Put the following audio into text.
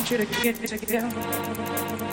want you to get together.